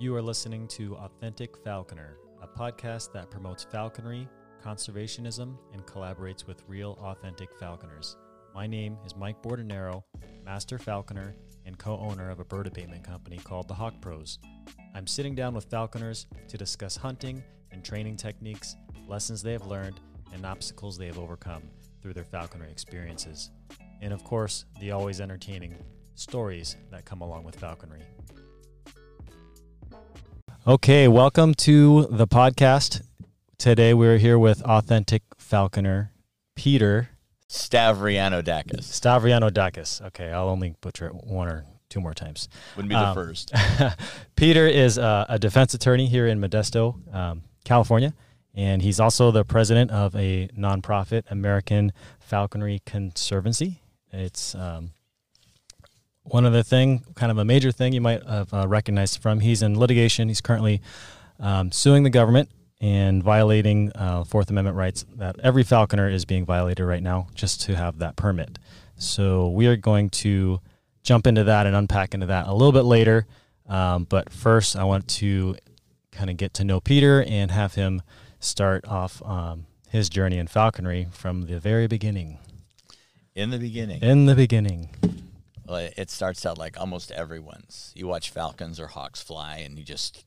You are listening to Authentic Falconer, a podcast that promotes falconry, conservationism, and collaborates with real, authentic falconers. My name is Mike Bordenero, Master Falconer and co owner of a bird abatement company called the Hawk Pros. I'm sitting down with falconers to discuss hunting and training techniques, lessons they have learned, and obstacles they have overcome through their falconry experiences. And of course, the always entertaining stories that come along with falconry. Okay, welcome to the podcast. Today we're here with authentic falconer Peter Stavrianoudakis. Stavrianoudakis. Okay, I'll only butcher it one or two more times. Wouldn't be the Um, first. Peter is uh, a defense attorney here in Modesto, um, California, and he's also the president of a nonprofit, American Falconry Conservancy. It's um, one other thing, kind of a major thing you might have uh, recognized from. He's in litigation. He's currently um, suing the government and violating uh, Fourth Amendment rights that every falconer is being violated right now just to have that permit. So we are going to jump into that and unpack into that a little bit later. Um, but first, I want to kind of get to know Peter and have him start off um, his journey in falconry from the very beginning. In the beginning, In the beginning. It starts out like almost everyone's. You watch falcons or hawks fly, and you just,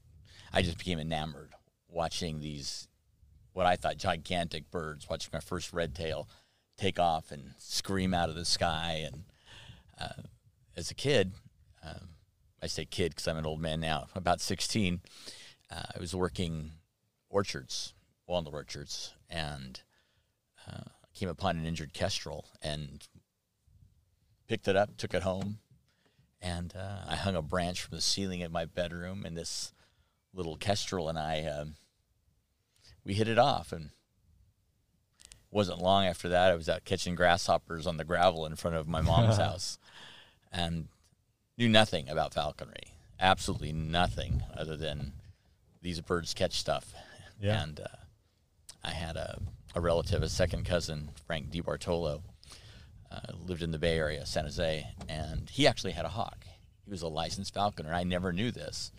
I just became enamored watching these, what I thought gigantic birds. Watching my first red tail take off and scream out of the sky. And uh, as a kid, um, I say kid because I'm an old man now. About 16, uh, I was working orchards, walnut orchards, and uh, came upon an injured kestrel and picked it up, took it home, and uh, I hung a branch from the ceiling in my bedroom. And this little kestrel and I, um, we hit it off. And wasn't long after that, I was out catching grasshoppers on the gravel in front of my mom's house, and knew nothing about falconry. Absolutely nothing other than these birds catch stuff. Yeah. And uh, I had a, a relative, a second cousin, Frank DiBartolo, uh, lived in the Bay Area, San Jose, and he actually had a hawk. He was a licensed falconer. I never knew this,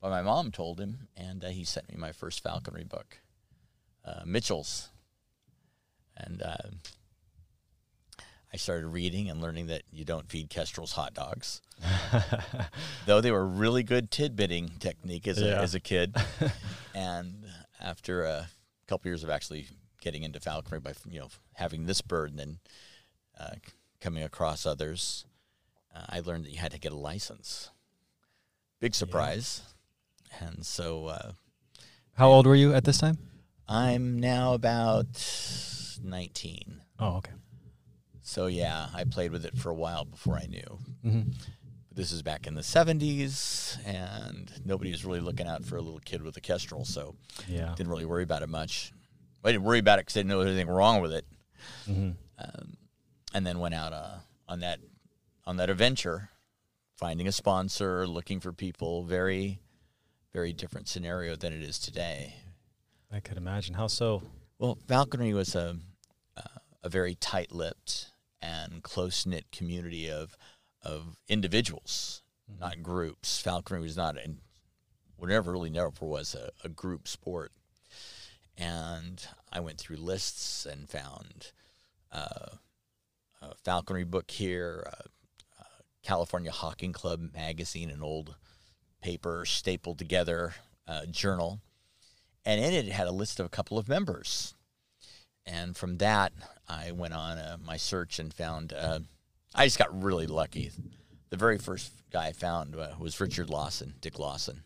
but my mom told him, and uh, he sent me my first falconry book, uh, Mitchell's. And uh, I started reading and learning that you don't feed kestrels hot dogs, though they were really good tidbitting technique as, Yeah. a, as a kid. and after a couple years of actually getting into falconry by you know having this bird and then uh, coming across others, uh, I learned that you had to get a license. Big surprise. And so uh, How old were you at this time? I'm now about 19. Oh, okay. So yeah, I played with it for a while before I knew. hmm this is back in the 70s, and nobody was really looking out for a little kid with a kestrel, so Yeah. didn't really worry about it much. I didn't worry about it because I didn't know anything wrong with it. hmm um, and then went out uh, on that on that adventure, finding a sponsor, looking for people. Very, very different scenario than it is today. I could imagine. How so? Well, falconry was a uh, a very tight-lipped and close-knit community of of individuals, not groups. Falconry was not, and whatever really never was a, a group sport. And I went through lists and found uh, a falconry book here, uh, uh, California Hawking Club magazine, an old paper stapled together uh, journal, and in it it had a list of a couple of members. And from that, I went on uh, my search and found. Uh, I just got really lucky. The very first guy I found uh, was Richard Lawson, Dick Lawson,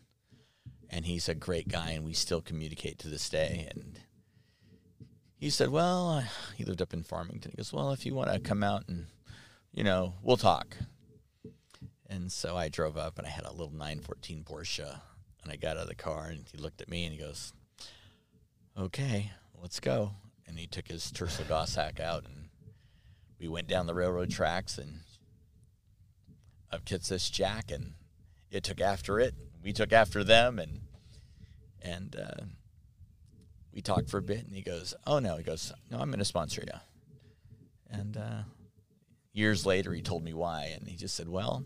and he's a great guy, and we still communicate to this day. And he said, "Well, he lived up in Farmington. He goes, well, if you want to come out and, you know, we'll talk." And so I drove up, and I had a little 914 Porsche, and I got out of the car, and he looked at me, and he goes, "Okay, let's go." And he took his Tercel Goshawk out, and we went down the railroad tracks, and up gets this Jack, and it took after it. We took after them, and and uh, we talked for a bit, and he goes, "Oh no," he goes, "No, I'm going to sponsor you." And uh, years later, he told me why, and he just said, "Well,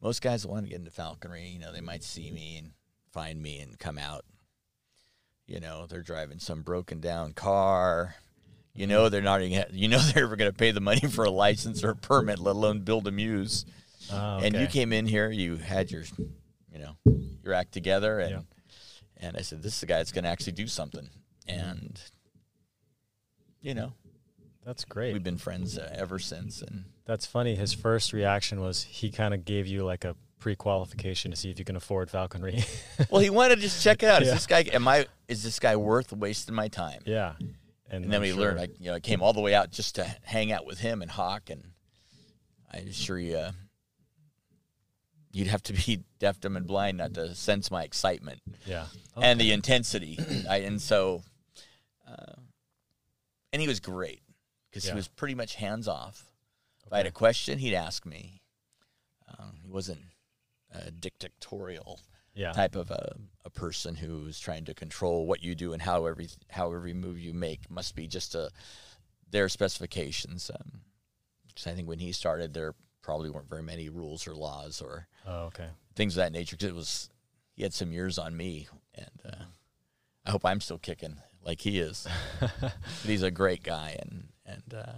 most guys that want to get into falconry, you know, they might see me and find me and come out. You know, they're driving some broken down car. You know, they're not even. You know, they're ever going to pay the money for a license or a permit, let alone build a mews. Oh, And you came in here, you had your, you know, your act together, and Yeah. and I said, this is the guy that's going to actually do something. And you know, That's great. we've been friends uh, ever since, and That's funny. His first reaction was he kind of gave you like a pre-qualification to see if you can afford falconry. well, he wanted to just check it out. Is Yeah. this guy? Am I? Is this guy worth wasting my time? yeah. And then I'm we sure- learned, I, you know, I came all the way out just to hang out with him and Hawk, and I assure you, uh, you'd have to be deaf, dumb, and blind not to sense my excitement Yeah. and the intensity. I, and so, uh, and he was great because Yeah. he was pretty much hands off. If I had a question, he'd ask me. Um, he wasn't uh, dictatorial Yeah. type of a, a person who's trying to control what you do and how every how every move you make must be just a, their specifications. Um, I think when he started, there probably weren't very many rules or laws or Oh, okay. things of that nature. Because it was he had some years on me, and uh, I hope I'm still kicking like he is. but he's a great guy, and and uh,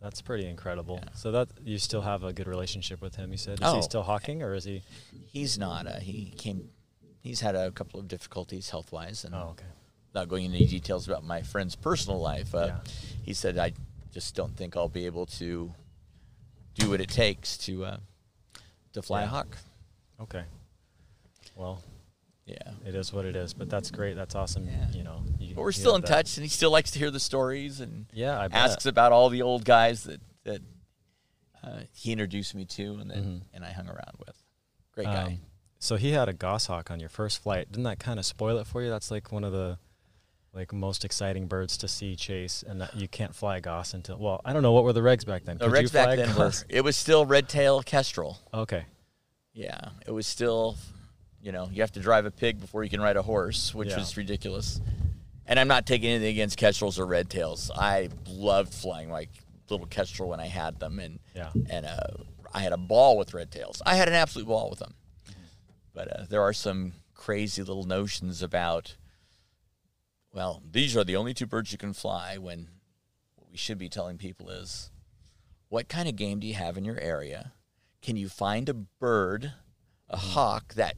That's pretty incredible. Yeah. So that you still have a good relationship with him. You said is Oh. he still hawking or is he? he's not. Uh, he came. He's had a couple of difficulties health wise, and Oh, okay. not going into any details about my friend's personal life. Uh, Yeah. He said, "I just don't think I'll be able to do what it takes to uh, to fly a hawk." Okay. Well, Yeah, it is what it is, but that's great. That's awesome. Yeah. You know. But we're still in that- touch, and he still likes to hear the stories and Yeah, asks about all the old guys that that uh, he introduced me to, and then Mhm. and I hung around with. Great guy. Um, so he had a goshawk on your first flight. Didn't that kind of spoil it for you? That's like one of the like most exciting birds to see chase, and that you can't fly a goss until. Well, I don't know what were the regs back then. the Could you Reds back then were it was still red tail kestrel. Okay. Yeah, it was still, you know, you have to drive a pig before you can ride a horse, which Yeah. was ridiculous. And I'm not taking anything against kestrels or red tails. I loved flying like little kestrel when I had them, and Yeah. and uh, I had a ball with red tails. I had an absolute ball with them. But uh, there are some crazy little notions about. Well, these are the only two birds you can fly. When what we should be telling people is, what kind of game do you have in your area? Can you find a bird, a hawk that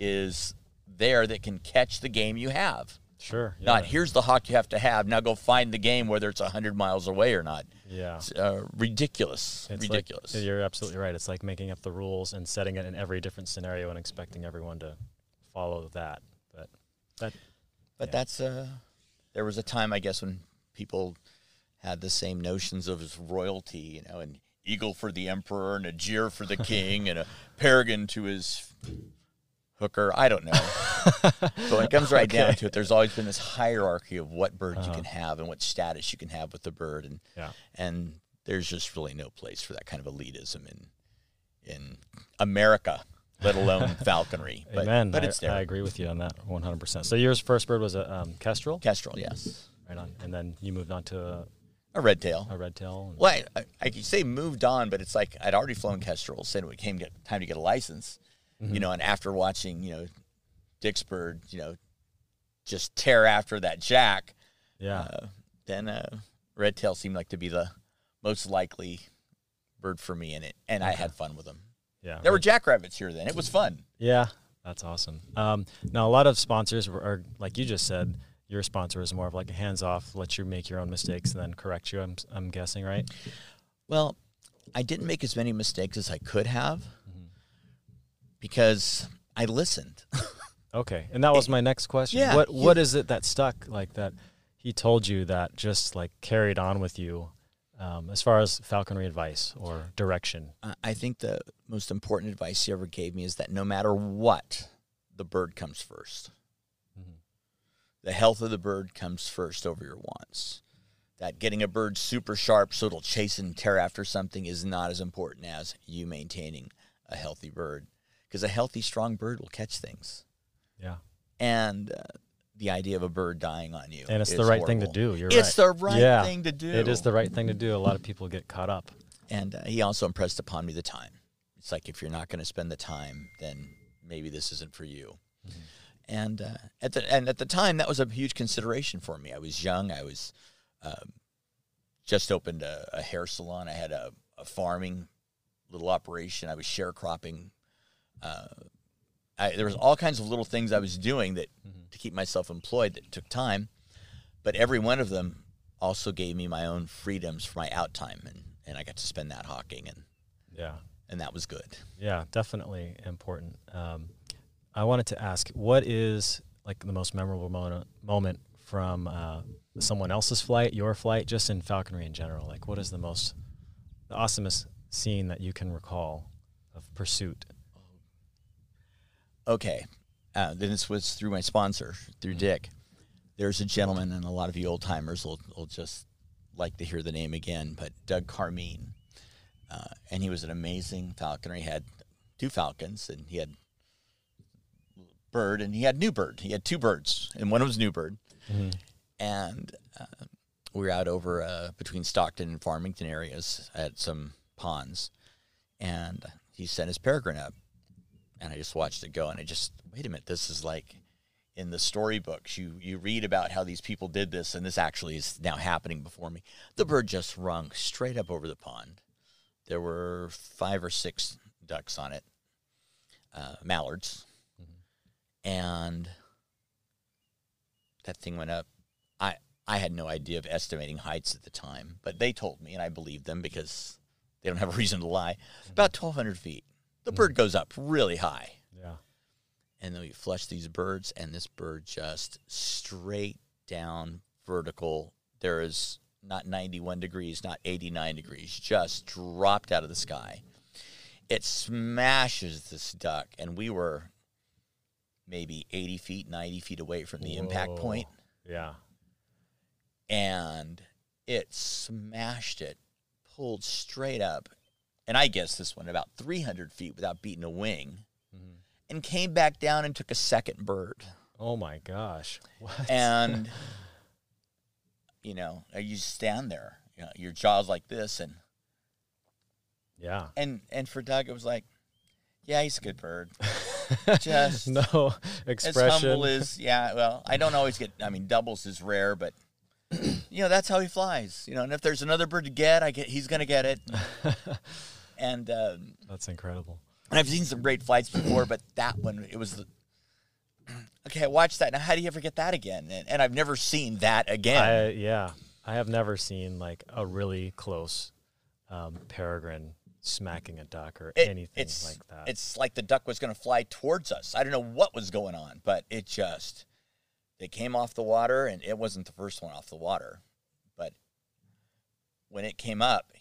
is there that can catch the game you have? Sure. Yeah. Not here's the hawk you have to have. Now go find the game whether it's hundred miles away or not. Yeah. It's uh, ridiculous. It's like- ridiculous. you're absolutely right. It's like making up the rules and setting it in every different scenario and expecting everyone to follow that. But that But Yeah. that's uh, there was a time I guess when people had the same notions of royalty, you know, an eagle for the emperor and a gyr for the king and a peregrine to his hooker. I don't know. but when it comes right down to it, there's always been this hierarchy of what birds you Uh-huh. can have and what status you can have with the bird, and yeah. and there's just really no place for that kind of elitism in in America, let alone falconry. But, Amen. But it's there. I agree with you on that 100%. So your first bird was a um, kestrel, Kestrel, yes, right on, and then you moved on to a, a red tail. a red tail. Well, I, I, I could say moved on, but it's like I'd already flown kestrels, and it came get, time to get a license. Mm-hmm. You know, and after watching, you know, Dick's bird, you know, just tear after that jack, yeah. uh, then uh, red tail seemed like to be the most likely bird for me in it, and I had fun with them. yeah. There were jackrabbits here then. It was fun. Yeah, that's awesome. Um, now, a lot of sponsors are, are, like you just said, your sponsor is more of like a hands off, let you make your own mistakes and then correct you. I'm, I'm guessing, right? Well, I didn't make as many mistakes as I could have. Because I listened. Okay, and that was my next question. Yeah, what what is it that stuck like that? He told you that just like carried on with you, um, as far as falconry advice or direction. I- I think the most important advice he ever gave me is that no matter what, the bird comes 1st Mhm. The health of the bird comes first over your wants. That getting a bird super sharp so it'll chase and tear after something is not as important as you maintaining a healthy bird. Because a healthy, strong bird will catch things. Yeah, And uh, the idea of a bird dying on you. and it's the right thing to do. You're It's right. the right Yeah, thing to do. It is the right thing to do. A lot of people get caught up. And uh, he also impressed upon me the time. It's like if you're not going to spend the time, then maybe this isn't for you. and uh, at the and at the time that was a huge consideration for me. I was young. I was um, just opened a, a, hair salon. I had a, a, farming little operation. I was sharecropping. Uh, I, there was all kinds of little things I was doing that mm-hmm. to keep myself employed that took time, but every one of them also gave me my own freedoms for my out time, and, and I got to spend that hawking, and yeah, and that was good. Yeah, definitely important. Um, I wanted to ask, what is like the most memorable moment moment from uh, someone else's flight, your flight, just in falconry in general? Like, what is the most the awesomest scene that you can recall of pursuit? Okay, uh, then this was through my sponsor, through mm-hmm. Dick there's a gentleman, and a lot of you old timers will, will just like to hear the name again, but Doug Carmine. Uh, and he was an amazing falconer. He had two falcons, and he had bird, and he had new bird. He had two birds, and one was new bird. Mm-hmm. And uh, we were out over uh, between Stockton and Farmington areas at some ponds, and he sent his peregrine up, and I just watched it go, and I just wait a minute, this is like in the storybooks. You you read about how these people did this and this actually is now happening before me. The bird just rung straight up over the pond. There were five or six ducks on it uh, mallards. Mm-hmm. and that thing went up. I i had no idea of estimating heights at the time but they told me and i believed them because they don't have a reason to lie mm-hmm. about 1200 feet the bird goes up really high Yeah. and then we flush these birds, and this bird just straight down vertical. There is not 91 degrees, not 89 degrees, just dropped out of the sky. It smashes this duck, and we were maybe 80 feet, 90 feet away from the Whoa. impact point. Yeah. And it smashed it, pulled straight up. And I guess this one about 300 feet without beating a wing mm-hmm. and came back down and took a second bird. Oh my gosh. What? And you know, you stand there, you know, your jaw's like this and Yeah. And and for Doug it was like, yeah, he's a good bird. Just no expression. As humble as yeah, well, I don't always get I mean doubles is rare, but you know, that's how he flies. You know, and if there's another bird to get, I get he's gonna get it. And um, that's incredible. And I've seen some great flights before, but that one, it was the, okay, I watched that. Now, how do you ever get that again? And, and I've never seen that again. I, yeah. I have never seen like a really close um, peregrine smacking a duck or it, anything like that. It's like the duck was going to fly towards us. I don't know what was going on, but it just it came off the water, and it wasn't the first one off the water. But when it came up,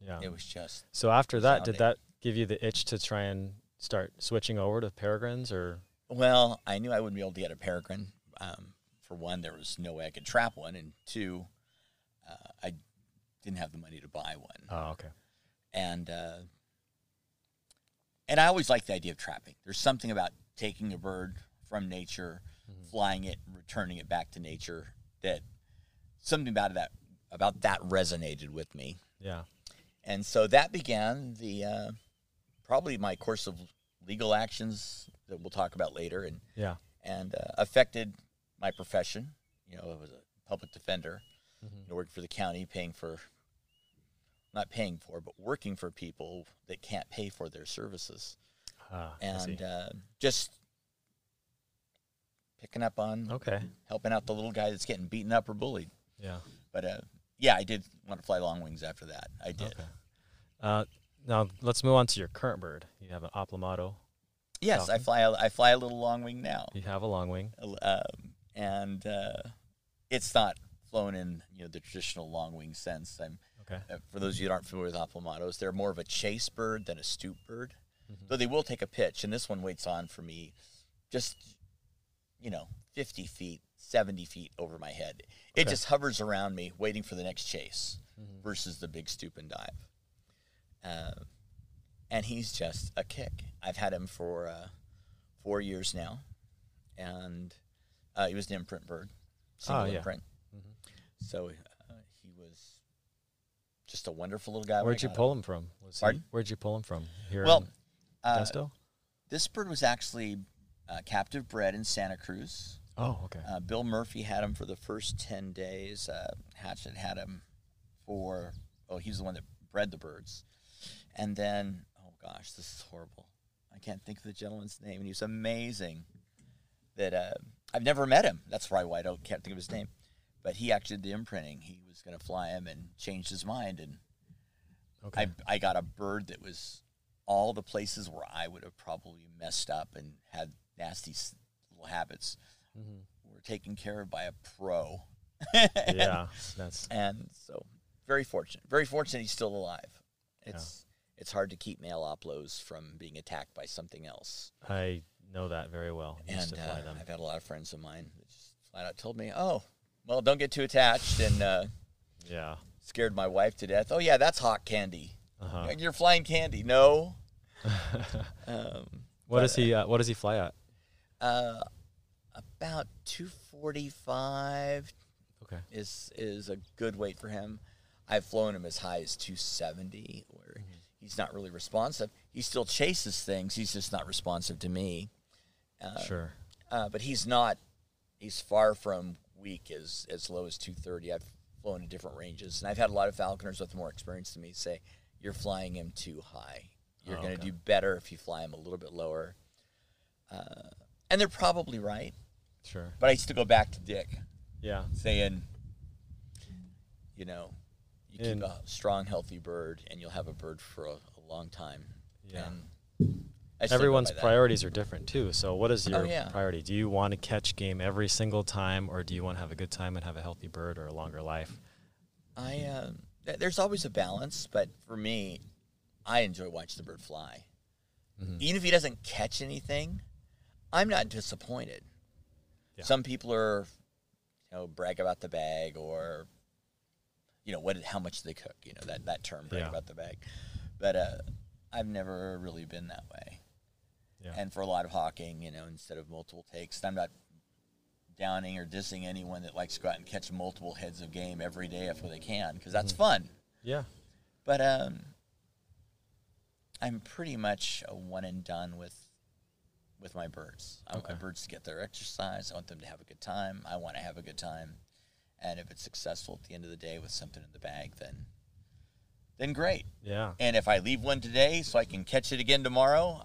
yeah, it was just. So after that, did that give you the itch to try and start switching over to peregrines or? Well, I knew I wouldn't be able to get a peregrine. Um, for one, there was no way I could trap one, and two, uh, I didn't have the money to buy one. Oh, okay. And uh, and I always liked the idea of trapping. There's something about taking a bird from nature, mm-hmm. flying it, returning it back to nature that something about that about that resonated with me. Yeah. And so that began the uh, probably my course of legal actions that we'll talk about later, and yeah, and uh, affected my profession. You know, I was a public defender, mm-hmm. you know, working for the county, paying for not paying for, but working for people that can't pay for their services, ah, and uh, just picking up on okay, helping out the little guy that's getting beaten up or bullied. Yeah, but uh, yeah, I did want to fly long wings after that. I did. Okay. Uh, now let's move on to your current bird. You have an Aplomado. Yes, Falcon. I fly. A, I fly a little long wing now. You have a long wing, um, and uh, it's not flown in you know the traditional long wing sense. I'm okay. Uh, for those of you that aren't familiar with Aplomados, they're more of a chase bird than a stoop bird. Mm-hmm. Though they will take a pitch, and this one waits on for me, just you know, 50 feet, 70 feet over my head. It okay. just hovers around me, waiting for the next chase, mm-hmm. versus the big stoop and dive. Uh, and he's just a kick. I've had him for uh, four years now, and uh, he was an imprint bird, single oh, yeah. imprint. Mm-hmm. So uh, he was just a wonderful little guy. Where'd you pull him, him from? Was Pardon? He, where'd you pull him from? Here well, uh, Desto? This bird was actually uh, captive bred in Santa Cruz. Oh, okay. Uh, Bill Murphy had him for the first 10 days. Uh, Hatchet had him for, oh, he's the one that bred the birds. And then, oh gosh, this is horrible. I can't think of the gentleman's name, and he was amazing. That uh, I've never met him. That's probably why I don't can't think of his name. But he actually did the imprinting. He was going to fly him and changed his mind. And okay. I, I got a bird that was all the places where I would have probably messed up and had nasty little habits Mhm. were taken care of by a pro. yeah, that's And so, very fortunate. Very fortunate he's still alive. It's it's hard to keep male oplos from being attacked by something else. I know that very well. I and uh, I've had a lot of friends of mine that just flat out told me, "Oh, well, don't get too attached," and uh, Yeah. scared my wife to death. Oh yeah, that's hot candy. Uh-huh. You're flying candy. No. um, What does he? Uh, what does he fly at? Uh, about 245 Okay. is is a good weight for him. I've flown him as high as 270, where Mm-hmm. He's not really responsive. He still chases things. He's just not responsive to me. Uh, Sure. uh, but he's not. He's far from weak as as low as 230. I've flown in different ranges, and I've had a lot of falconers with more experience than me say, "You're flying him too high. You're Oh, going to okay. do better if you fly him a little bit lower." Uh, and they're probably right. Sure. But I used to go back to Dick Yeah. saying, you know, you keep a strong, healthy bird, and you'll have a bird for a, a long time. Yeah. And I still go Everyone's priorities are different too. So, what is your Oh, yeah. priority? Do you want to catch game every single time, or do you want to have a good time and have a healthy bird or a longer life? I uh, th- there's always a balance, but for me, I enjoy watching the bird fly. Mhm. Even if he doesn't catch anything, I'm not disappointed. Yeah. Some people are, you know, brag about the bag or, you know, what how much they cook. You know that that term, brag Yeah. about the bag. But uh, I've never really been that way. Yeah. And for a lot of hawking, you know, instead of multiple takes, I'm not downing or dissing anyone that likes to go out and catch multiple heads of game every day if they can, because that's Mm-hmm. fun. Yeah. But um, I'm pretty much a one and done with with my birds. I want my birds to get their exercise. I want them to have a good time. I want to have a good time. And if it's successful at the end of the day with something in the bag, then then great. Yeah. And if I leave one today so I can catch it again tomorrow,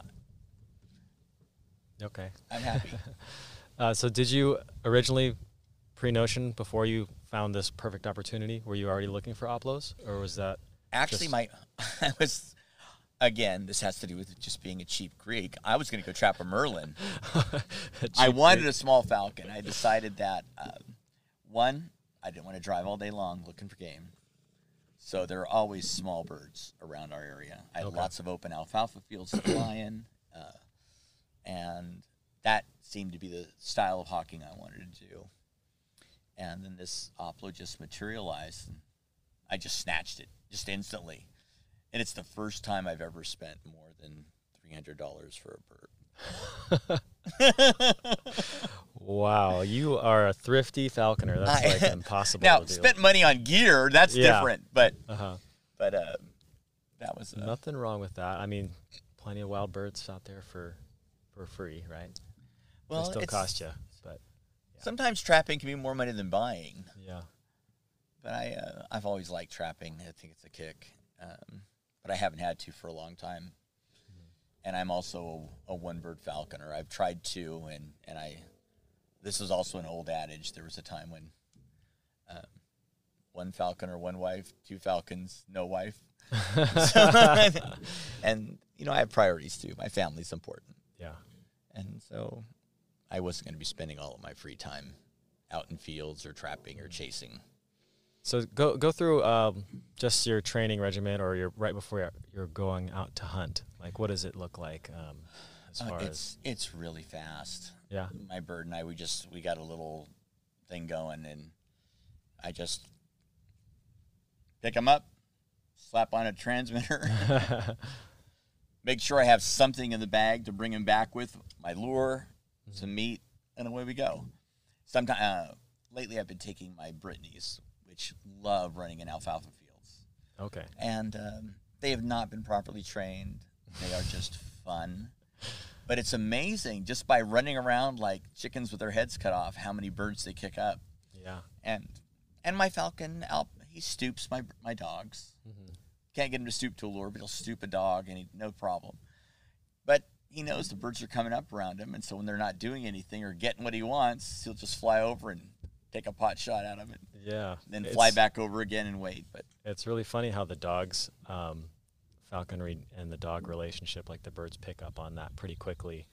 Okay. I'm happy. Uh, so, did you originally pre-notion before you found this perfect opportunity? Were you already looking for oplos, or was that? Actually, Just- my I was again. This has to do with just being a cheap Greek. I was going to go trap a merlin. I wanted a small falcon. I decided that um, one, I didn't want to drive all day long looking for game. So there are always small birds around our area. I had Okay. lots of open alfalfa fields to fly in, uh, and that seemed to be the style of hawking I wanted to do. And then this oplo just materialized, and I just snatched it just instantly. And it's the first time I've ever spent more than three hundred dollars for a bird. Wow, you are a thrifty falconer. That's I- like impossible now to do. spent money on gear that's Yeah. different but uh-huh. but uh, that was uh, Nothing wrong with that. I mean, plenty of wild birds out there for for free, right? well they still cost you, but sometimes trapping can be more money than buying yeah. but i uh, i've always liked trapping i think it's a kick um, but i haven't had to for a long time and i'm also a, a one bird falconer i've tried two and and i this is also an old adage there was a time when um, one falconer one wife two falcons no wife and you know i have priorities too my family's important Yeah. And so I wasn't going to be spending all of my free time out in fields or trapping or chasing. So go go through um, just your training regimen, or your right before you're, you're going out to hunt. Like, what does it look like um, as Uh, far as it's it's really fast. yeah? My bird and I we just we got a little thing going and I just pick them up, slap on a transmitter, make sure I have something in the bag to bring him back with my lure, some meat, and away we go. Sometimes uh, lately I've been taking my Brittany's, which love running in alfalfa fields. okay. and um, they have not been properly trained. They are just fun. But it's amazing just by running around like chickens with their heads cut off, how many birds they kick up. Yeah. And and my falcon, Alp, he stoops my my dogs. Can't get him to stoop to a lure, but he'll stoop a dog, and he no problem. But he knows the birds are coming up around him, and so when they're not doing anything or getting what he wants, he'll just fly over and take a pot shot out of it, Yeah. then fly back over again and wait. But It's really funny how the dogs, um, falconry and the dog relationship, like the birds pick up on that pretty quickly,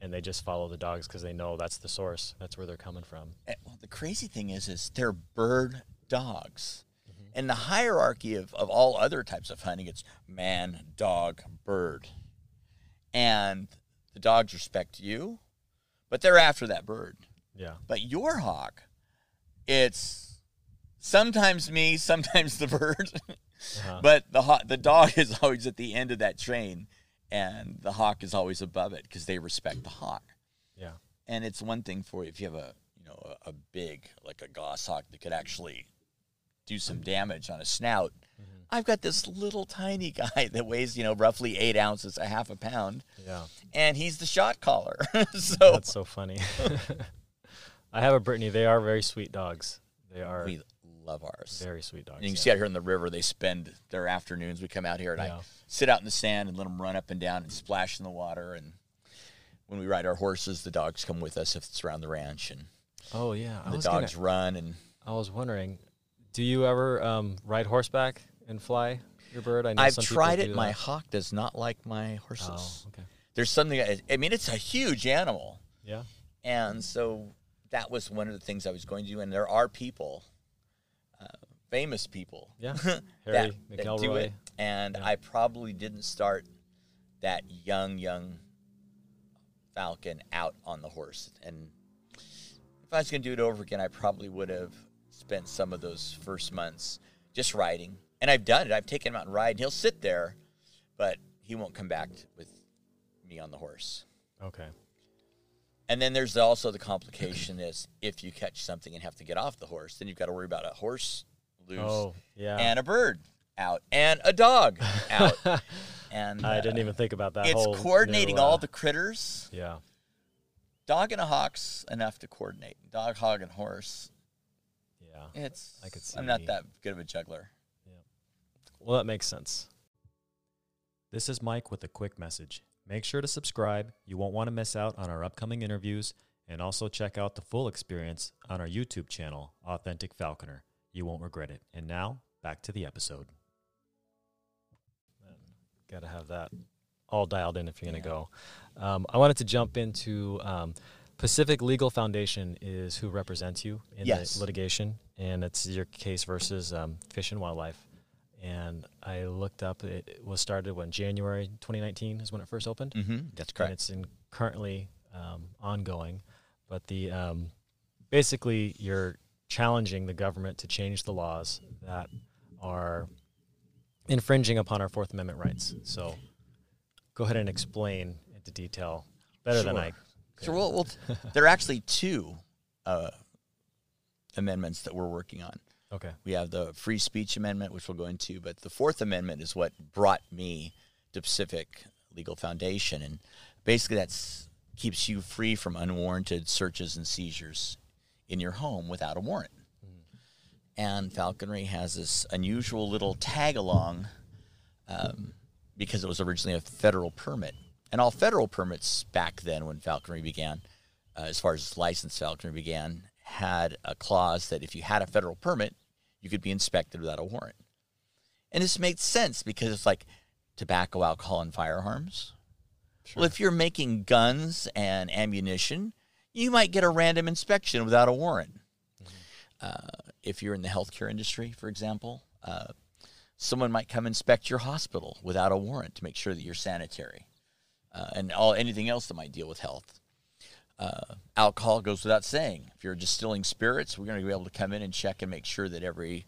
and they just follow the dogs because they know that's the source. That's where they're coming from. Eh, well, the crazy thing is, is they're bird dogs. And the hierarchy of, of all other types of hunting, it's man, dog, bird. And the dogs respect you, but they're after that bird. Yeah. But your hawk, it's sometimes me, sometimes the bird. Uh-huh. but the hawk, the dog is always at the end of that train, and the hawk is always above it because they respect the hawk. Yeah. And it's one thing for if you have a you know a, a big like a goshawk that could actually do some damage on a snout. I've got this little tiny guy that weighs you know roughly eight ounces, a half a pound, Yeah. and he's the shot caller. so That's so funny. I have a Brittany. They are very sweet dogs. They are we love ours. very sweet dogs. And you can yeah. see out here in the river, they spend their afternoons. We come out here and Yeah. I sit out in the sand and let them run up and down and splash in the water. And when we ride our horses, the dogs come with us if it's around the ranch, and Oh yeah. I the dogs gonna- run. And I was wondering, do you ever um, ride horseback and fly your bird? I know I've tried it. My hawk does not like my horses. Oh, okay. There's something. I I mean, it's a huge animal, Yeah. and so that was one of the things I was going to do. And there are people, uh, famous people, Yeah. that, Harry that do it. And Yeah. I probably didn't start that young, young falcon out on the horse. And if I was going to do it over again, I probably would have spent some of those first months just riding. And I've done it. I've taken him out and ride. And he'll sit there, but he won't come back with me on the horse. Okay. And then there's also the complication is if you catch something and have to get off the horse, then you've got to worry about a horse loose Oh yeah. and a bird out and a dog out. and I uh, didn't even think about that. It's whole coordinating new, uh, all the critters. Yeah. Dog and a hawk's enough to coordinate. Dog, hog, and horse. Yeah. It's. I could see. I'm not that good of a juggler. Yeah. Well, that makes sense. This is Mike with a quick message. Make sure to subscribe. You won't want to miss out on our upcoming interviews, and also check out the full experience on our YouTube channel, Authentic Falconer. You won't regret it. And now, back to the episode. Got to have that all dialed in if you're going to go. Um, I wanted to jump into um, Pacific Legal Foundation is who represents you in Yes. the litigation, and it's your case versus um, Fish and Wildlife. And I looked up; it, was started when January 2019 is when it first opened, Mm-hmm. That's and correct. it's in currently um, ongoing. But the um, basically, you're challenging the government to change the laws that are infringing upon our Fourth Amendment rights. So, go ahead and explain into detail better than I. Sure. Well, well there are actually two uh, amendments that we're working on. Okay. We have the free speech amendment, which we'll go into, but the Fourth Amendment is what brought me to Pacific Legal Foundation, and basically that keeps you free from unwarranted searches and seizures in your home without a warrant. And falconry has this unusual little tag along um, because it was originally a federal permit, and all federal permits back then when falconry began, uh, as far as licensed falconry began, had a clause that if you had a federal permit, you could be inspected without a warrant. And this makes sense because it's like tobacco, alcohol, and firearms. Well, if you're making guns and ammunition, you might get a random inspection without a warrant. Uh, if you're in the healthcare industry, for example, uh, someone might come inspect your hospital without a warrant to make sure that you're sanitary, uh, and all anything else that might deal with health. Uh, alcohol goes without saying. If you're distilling spirits, we're going to be able to come in and check and make sure that every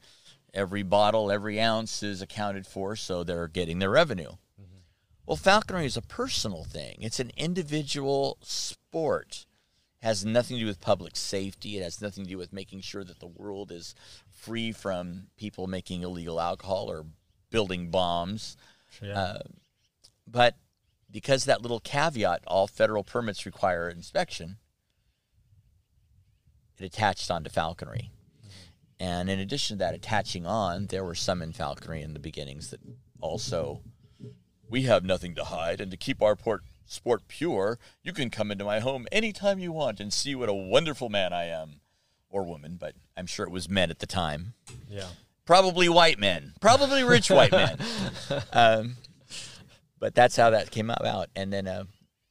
every bottle, every ounce is accounted for, so they're getting their revenue. Well, falconry is a personal thing. It's an individual sport. has nothing to do with public safety. It has nothing to do with making sure that the world is free from people making illegal alcohol or building bombs. Yeah. Uh, but because that little caveat, all federal permits require inspection, it attached onto falconry. And in addition to that, attaching on, there were some in falconry in the beginnings that also, we have nothing to hide, and to keep our port, sport pure, you can come into my home anytime you want and see what a wonderful man I am, or woman, but I'm sure it was men at the time. Yeah. Probably white men, probably rich white men. Um, but that's how that came about. And then uh,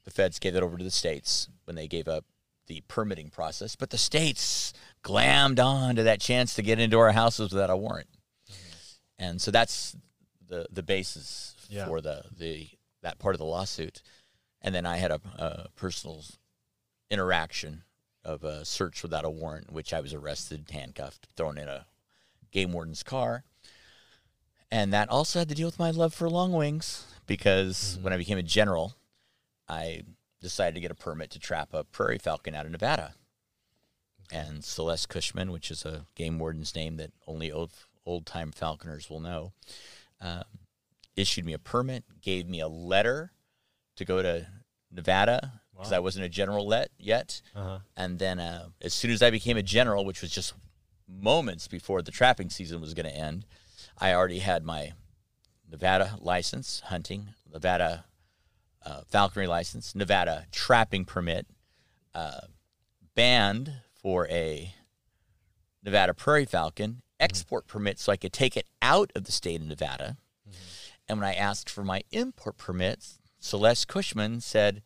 the feds gave it over to the states when they gave up the permitting process. But the states glammed on to that chance to get into our houses without a warrant. And so that's the the basis Yeah. for the, the that part of the lawsuit. And then I had a, a personal interaction of a search without a warrant, in which I was arrested, handcuffed, thrown in a game warden's car. And that also had to deal with my love for long wings because when I became a general, I decided to get a permit to trap a prairie falcon out of Nevada. And Celeste Cushman, which is a game warden's name that only old old time falconers will know, um, issued me a permit, gave me a letter to go to Nevada because Wow. I wasn't a general let yet. Uh-huh. And then uh, as soon as I became a general, which was just moments before the trapping season was going to end, I already had my Nevada license, hunting, Nevada uh, falconry license, Nevada trapping permit, uh, band for a Nevada prairie falcon, export permit so I could take it out of the state of Nevada. And when I asked for my import permits, Celeste Cushman said,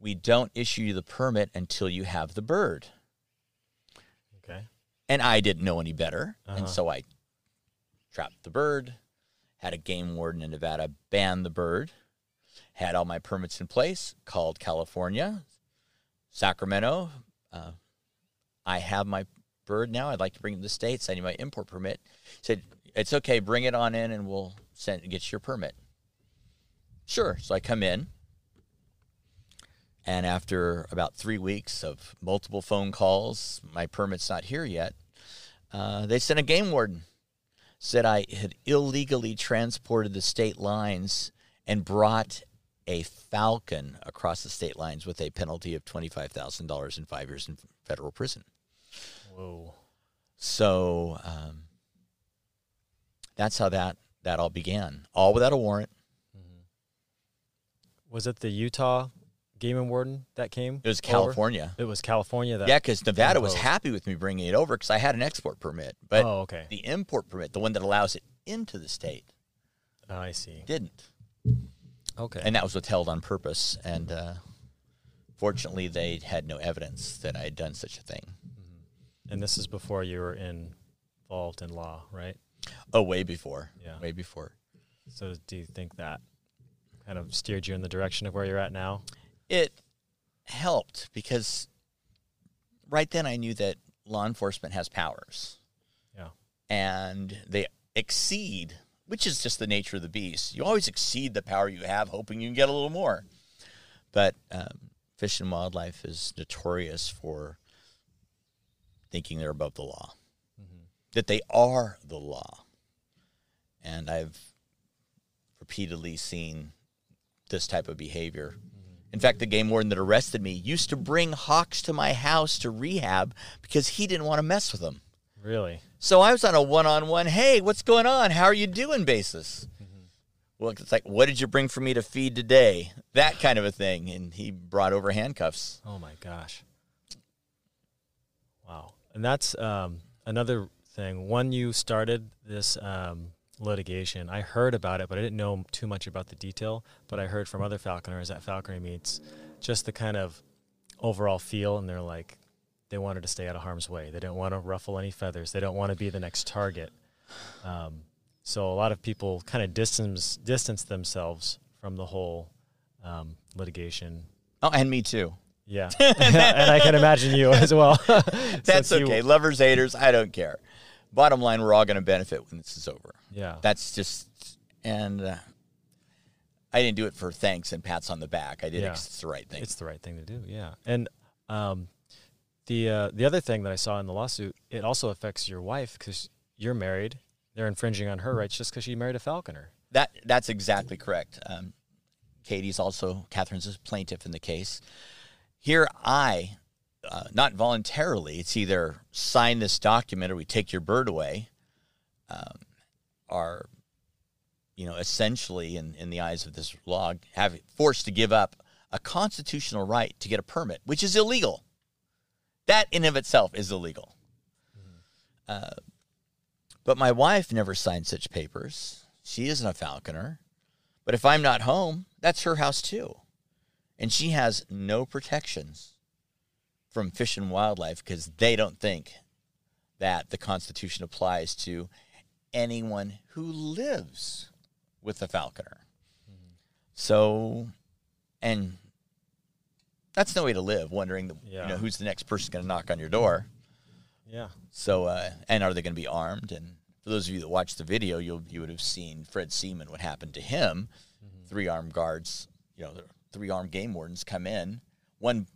We don't issue you the permit until you have the bird. Okay. And I didn't know any better. Uh-huh. And so I trapped the bird, had a game warden in Nevada ban the bird, had all my permits in place, called California, Sacramento. Uh, I have my bird now. I'd like to bring it to the States. I need my import permit. Said, it's okay, bring it on in and we'll send get your permit. Sure. So I come in. And after about three weeks of multiple phone calls, my permit's not here yet. Uh, they sent a game warden, said I had illegally transported the state lines and brought a falcon across the state lines with a penalty of $25,000 and five years in federal prison. Whoa. So um, that's how that, that all began, all without a warrant. Was it the Utah game and warden that came? It was over? California. It was California that. Yeah, because Nevada was happy with me bringing it over because I had an export permit. But oh, okay. the import permit, the one that allows it into the state, Oh, I see. didn't. Okay. And that was withheld on purpose. And uh, fortunately, they had no evidence that I had done such a thing. and this is before you were involved in law, right? Oh, way before. Yeah. Way before. So do you think that kind of steered you in the direction of where you're at now? It helped because right then I knew that law enforcement has powers. Yeah. and they exceed, which is just the nature of the beast. You always exceed the power you have, hoping you can get a little more. But um, Fish and Wildlife is notorious for thinking they're above the law, that they are the law. And I've repeatedly seen this type of behavior. In fact, the game warden that arrested me used to bring hawks to my house to rehab because he didn't want to mess with them. Really? So I was on a one-on-one. Hey, what's going on? How are you doing? Basis. Well, it's like, what did you bring for me to feed today? That kind of a thing. And he brought over handcuffs. Oh my gosh. Wow. And that's um, another thing. When you started this um, litigation, I heard about it, but I didn't know too much about the detail. But I heard from other falconers at falconry meets just the kind of overall feel, and they're like, they wanted to stay out of harm's way. They didn't want to ruffle any feathers. They don't want to be the next target. Um, so a lot of people kind of distance distance themselves from the whole um, litigation. Oh, and me too. Yeah, and I can imagine you as well. That's Since you- okay. Lovers, haters, I don't care. Bottom line, we're all going to benefit when this is over. yeah, That's just, and uh, I didn't do it for thanks and pats on the back. I did it it's the right thing. it's the right thing to do. Yeah, and um, the uh, the other thing that I saw in the lawsuit, it also affects your wife because you're married. They're infringing on her rights just because she married a falconer. That that's exactly correct. Um, Katie's also Catherine's a plaintiff in the case. Here, I, uh, not voluntarily, it's either sign this document or we take your bird away, um, are, you know, essentially, in, in the eyes of this law, have forced to give up a constitutional right to get a permit, which is illegal. That in of itself is illegal. Uh, but my wife never signed such papers. She isn't a falconer. But if I'm not home, that's her house too. And she has no protections from fish and wildlife because they don't think that the Constitution applies to anyone who lives with a falconer. So, and that's no way to live, wondering, Yeah. you know, who's the next person going to knock on your door. Yeah. So, uh, and are they going to be armed? And for those of you that watched the video, you you would have seen Fred Seaman. What happened to him? Three armed guards, you know, three armed game wardens come in. One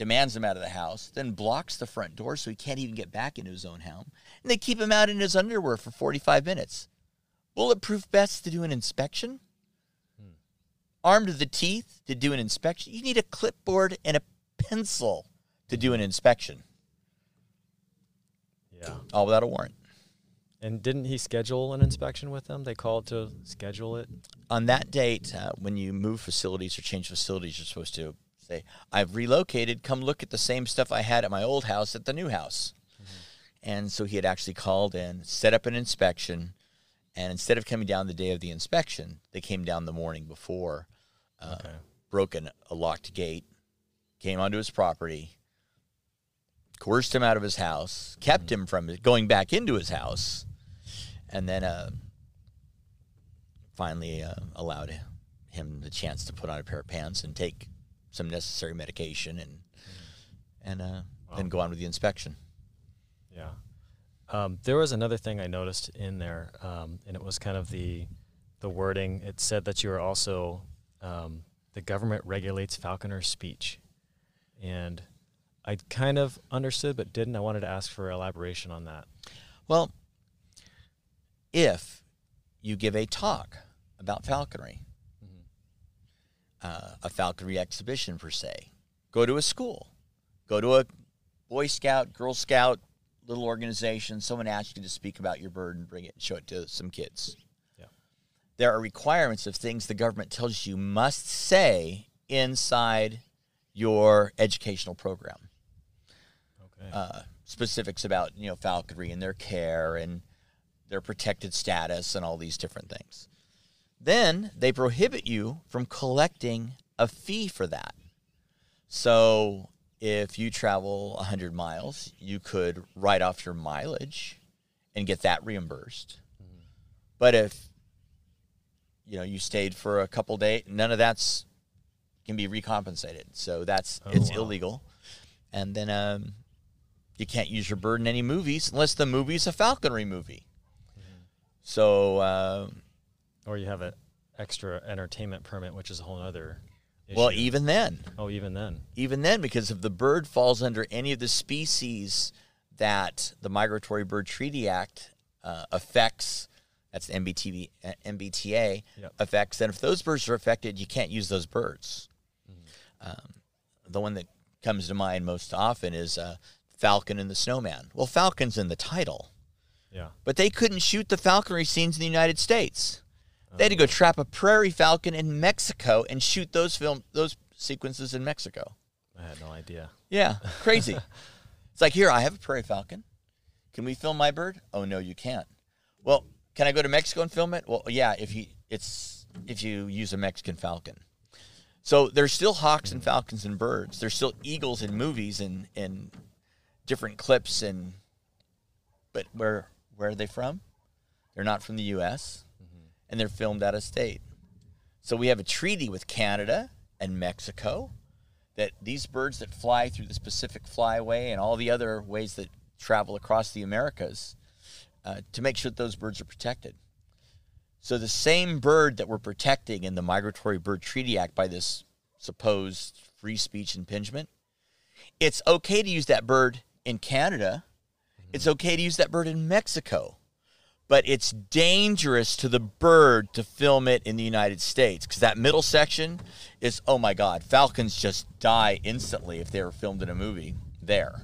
demands him out of the house, then blocks the front door so he can't even get back into his own home. And they keep him out in his underwear for 45 minutes. Bulletproof vests to do an inspection. Armed to the teeth to do an inspection. You need a clipboard and a pencil to do an inspection, Yeah. all without a warrant. And didn't he schedule an inspection with them? They called to schedule it. on that date, uh, when you move facilities or change facilities, you're supposed to say, I've relocated. Come look at the same stuff I had at my old house at the new house. And so he had actually called in, set up an inspection. And instead of coming down the day of the inspection, they came down the morning before, uh, Okay. broken a locked gate, came onto his property, coerced him out of his house, kept him from going back into his house, and then uh, finally uh, allowed him the chance to put on a pair of pants and take some necessary medication and and uh, then go on with the inspection. Yeah. Um, there was another thing I noticed in there, um, and it was kind of the the wording. It said that you are also um, the government regulates falconer speech, and I kind of understood but didn't. I wanted to ask for elaboration on that. Well, if you give a talk about falconry, uh, a falconry exhibition per se, go to a school, go to a Boy Scout, Girl Scout, little organization, someone asks you to speak about your bird and bring it and show it to some kids. Yeah. There are requirements of things the government tells you must say inside your educational program Okay. uh, specifics about you know falconry and their care and their protected status and all these different things. Then they prohibit you from collecting a fee for that. So if you travel 100 miles, you could write off your mileage and get that reimbursed. But if you know you stayed for a couple days, none of that's can be recompensated. So that's Oh, it's wow. illegal. And then um, you can't use your bird in any movies unless the movie's a falconry movie. So uh, or you have an extra entertainment permit, which is a whole other. Issue. well, even then, oh, even then. even then, because if the bird falls under any of the species that the Migratory Bird Treaty Act uh, affects, that's the MBTV, uh, MBTA Yep. affects, then if those birds are affected, you can't use those birds. Um, the one that comes to mind most often is uh, Falcon and the Snowman. Well, Falcon's in the title, Yeah. but they couldn't shoot the falconry scenes in the United States. They had to go trap a prairie falcon in Mexico and shoot those film those sequences in Mexico. I had no idea. Yeah, crazy. it's like here I have a prairie falcon. Can we film my bird? Oh no, you can't. Well, can I go to Mexico and film it? Well, yeah, if you it's if you use a Mexican falcon. So there's still hawks and falcons and birds. There's still eagles in movies and and different clips and but where where are they from? They're not from the US and they're filmed out of state. So we have a treaty with Canada and Mexico that these birds that fly through the Pacific Flyway and all the other ways that travel across the Americas uh, to make sure that those birds are protected. So the same bird that we're protecting in the Migratory Bird Treaty Act by this supposed free speech impingement, it's okay to use that bird in Canada. It's okay to use that bird in Mexico. But it's dangerous to the bird to film it in the United States because that middle section is oh my god, falcons just die instantly if they were filmed in a movie there.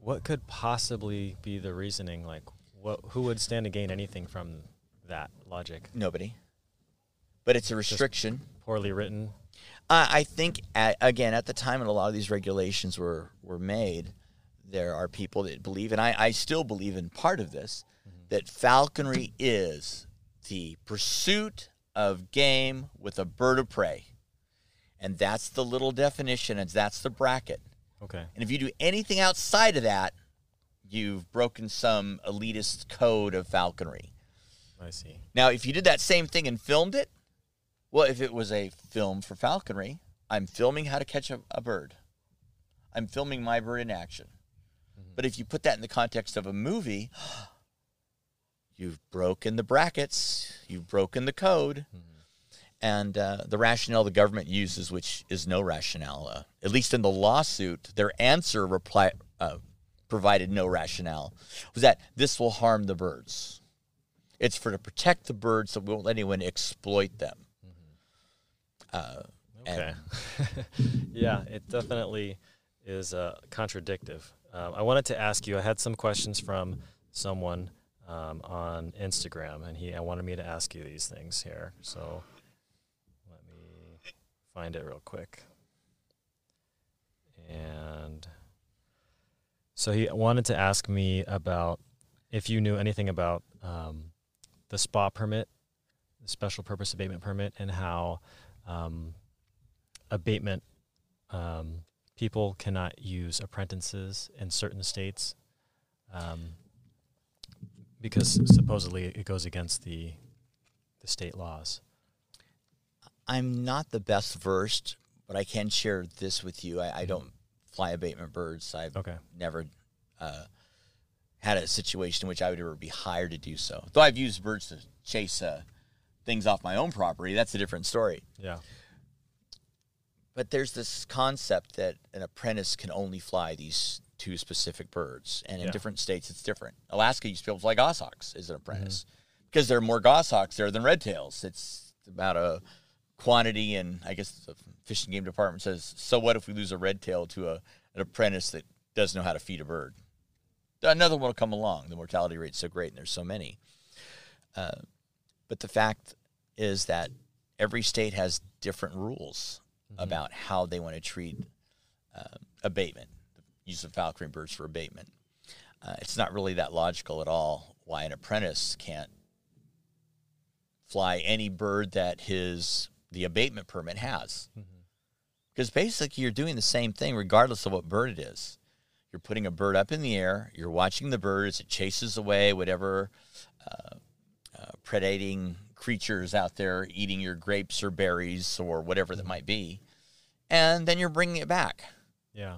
What could possibly be the reasoning? Like, what who would stand to gain anything from that logic? Nobody. But it's a restriction. Poorly written. Uh, I think at, again at the time when a lot of these regulations were were made, there are people that believe, and I, I still believe in part of this, that falconry is the pursuit of game with a bird of prey. And that's the little definition, and that's the bracket. Okay. And if you do anything outside of that, you've broken some elitist code of falconry. I see. Now, if you did that same thing and filmed it, well, if it was a film for falconry, I'm filming how to catch a, a bird. I'm filming my bird in action. Mm-hmm. But if you put that in the context of a movie, you've broken the brackets, you've broken the code. And uh, the rationale the government uses, which is no rationale, uh, at least in the lawsuit, their answer reply, uh, provided no rationale, was that this will harm the birds. It's for to protect the birds so we won't let anyone exploit them. Uh, Okay. yeah, it definitely is uh, contradictive. Um, I wanted to ask you. I had some questions from someone um, on Instagram, and he wanted me to ask you these things here. So let me find it real quick. And so he wanted to ask me about if you knew anything about um, the spa permit, the special purpose abatement permit, and how um, abatement um, people cannot use apprentices in certain states um, because supposedly it goes against the the state laws. I'm not the best versed, but I can share this with you. I, I don't fly abatement birds. I've Okay. never uh, had a situation in which I would ever be hired to do so. Though I've used birds to chase uh, things off my own property, that's a different story. Yeah. But there's this concept that an apprentice can only fly these two specific birds, and in Yeah. different states it's different. Alaska used to be able to fly goshawks as an apprentice because there are more goshawks there than red tails. It's about a quantity, and I guess the fish and game department says, so what if we lose a red tail to a, an apprentice that doesn't know how to feed a bird? Another one will come along. The mortality rate's so great, and there's so many. Uh, but the fact is that every state has different rules about how they want to treat uh, abatement, the use of falconry birds for abatement. Uh, it's not really that logical at all why an apprentice can't fly any bird that his the abatement permit has. Because basically, you're doing the same thing regardless of what bird it is. You're putting a bird up in the air. You're watching the bird as it chases away whatever uh, uh, predating creatures out there eating your grapes or berries or whatever that might be, and then you're bringing it back. Yeah.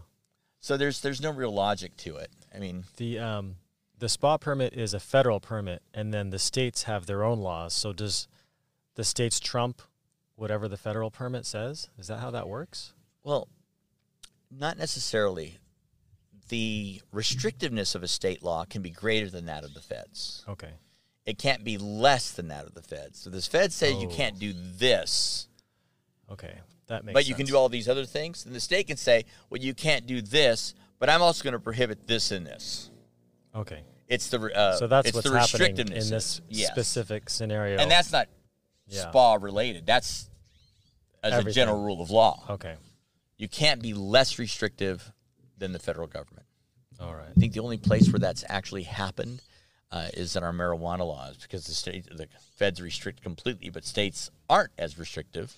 So there's there's no real logic to it. I mean, The um the spa permit is a federal permit, and then the states have their own laws. So does the states trump whatever the federal permit says? Is that how that works? well, not necessarily. The restrictiveness of a state law can be greater than that of the feds. Okay. It can't be less than that of the feds. So the feds say you Oh. can't do this, Okay. That makes. but you can do all these other things. And the state can say, well, you can't do this, but I'm also going to prohibit this and this. Okay. It's the uh, So that's what's the happening in this yes. specific scenario. and that's not Yeah. spa related. That's as a general rule of law. okay. You can't be less restrictive than the federal government. All right. I think the only place where that's actually happened uh, is in our marijuana laws because the state, the feds restrict completely, but states aren't as restrictive.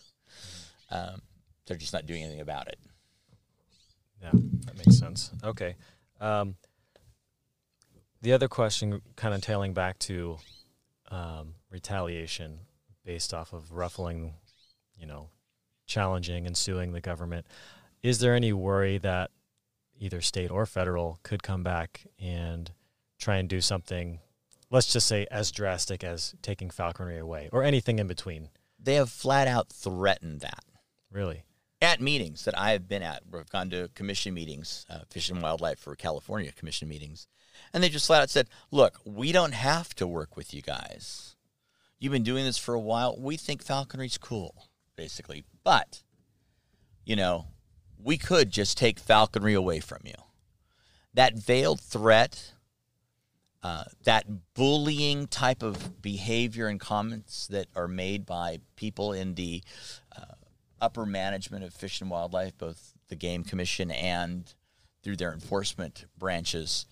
Um, they're just not doing anything about it. Yeah, that makes sense. Okay. Um, the other question, kind of tailing back to um, retaliation based off of ruffling, you know, challenging and suing the government. Is there any worry that either state or federal could come back and try and do something, let's just say as drastic as taking falconry away or anything in between? They have flat out threatened that. Really? at meetings that I have been at, where I've gone to commission meetings, uh, Fish and Wildlife for California commission meetings, and they just flat out said, "Look, we don't have to work with you guys. You've been doing this for a while. We think falconry's cool, basically, but you know, we could just take falconry away from you." That veiled threat. Uh, that bullying type of behavior and comments that are made by people in the upper management of Fish and Wildlife, both the Game Commission and through their enforcement branches,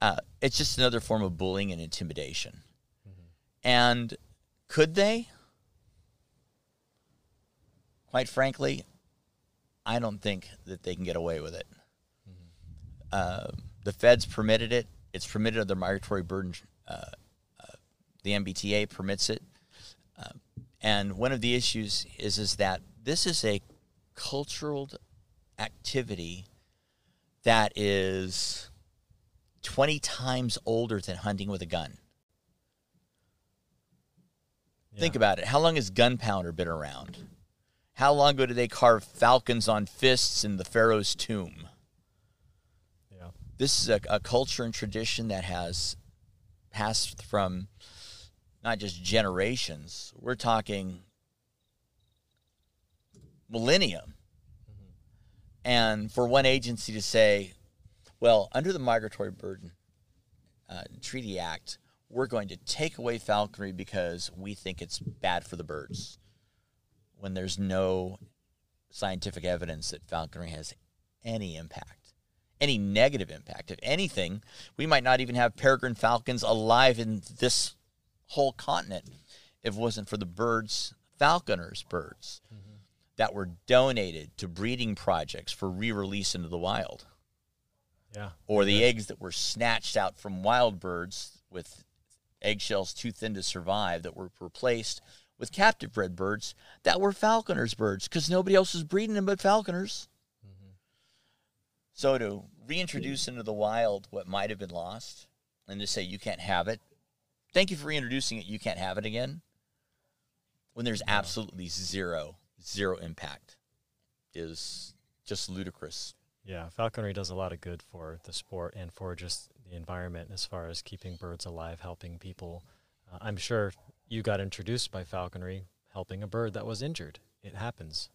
uh, it's just another form of bullying and intimidation. And could they? Quite frankly, I don't think that they can get away with it. Uh, the feds permitted it. It's permitted under migratory burden. Uh, uh, the MBTA permits it. Uh, and one of the issues is is that this is a cultural activity that is 20 times older than hunting with a gun. Think about it. How long has gunpowder been around? How long ago did they carve falcons on fists in the Pharaoh's tomb? Yeah. This is a, a culture and tradition that has passed from not just generations, we're talking millennium. And for one agency to say, well, under the Migratory Bird uh, Treaty Act, we're going to take away falconry because we think it's bad for the birds, when there's no scientific evidence that falconry has any impact, any negative impact. If anything, we might not even have peregrine falcons alive in this whole continent if it wasn't for the birds, falconers' birds, that were donated to breeding projects for re release into the wild Yeah. or the eggs that were snatched out from wild birds with eggshells too thin to survive that were replaced with captive bred birds that were falconers birds because nobody else was breeding them but falconers. Mm-hmm. So to reintroduce into the wild what might have been lost and to say you can't have it, thank you for reintroducing it, you can't have it again, when there's absolutely zero, zero impact is just ludicrous. Yeah, falconry does a lot of good for the sport and for just the environment as far as keeping birds alive, helping people. Uh, I'm sure you got introduced by falconry helping a bird that was injured. It happens.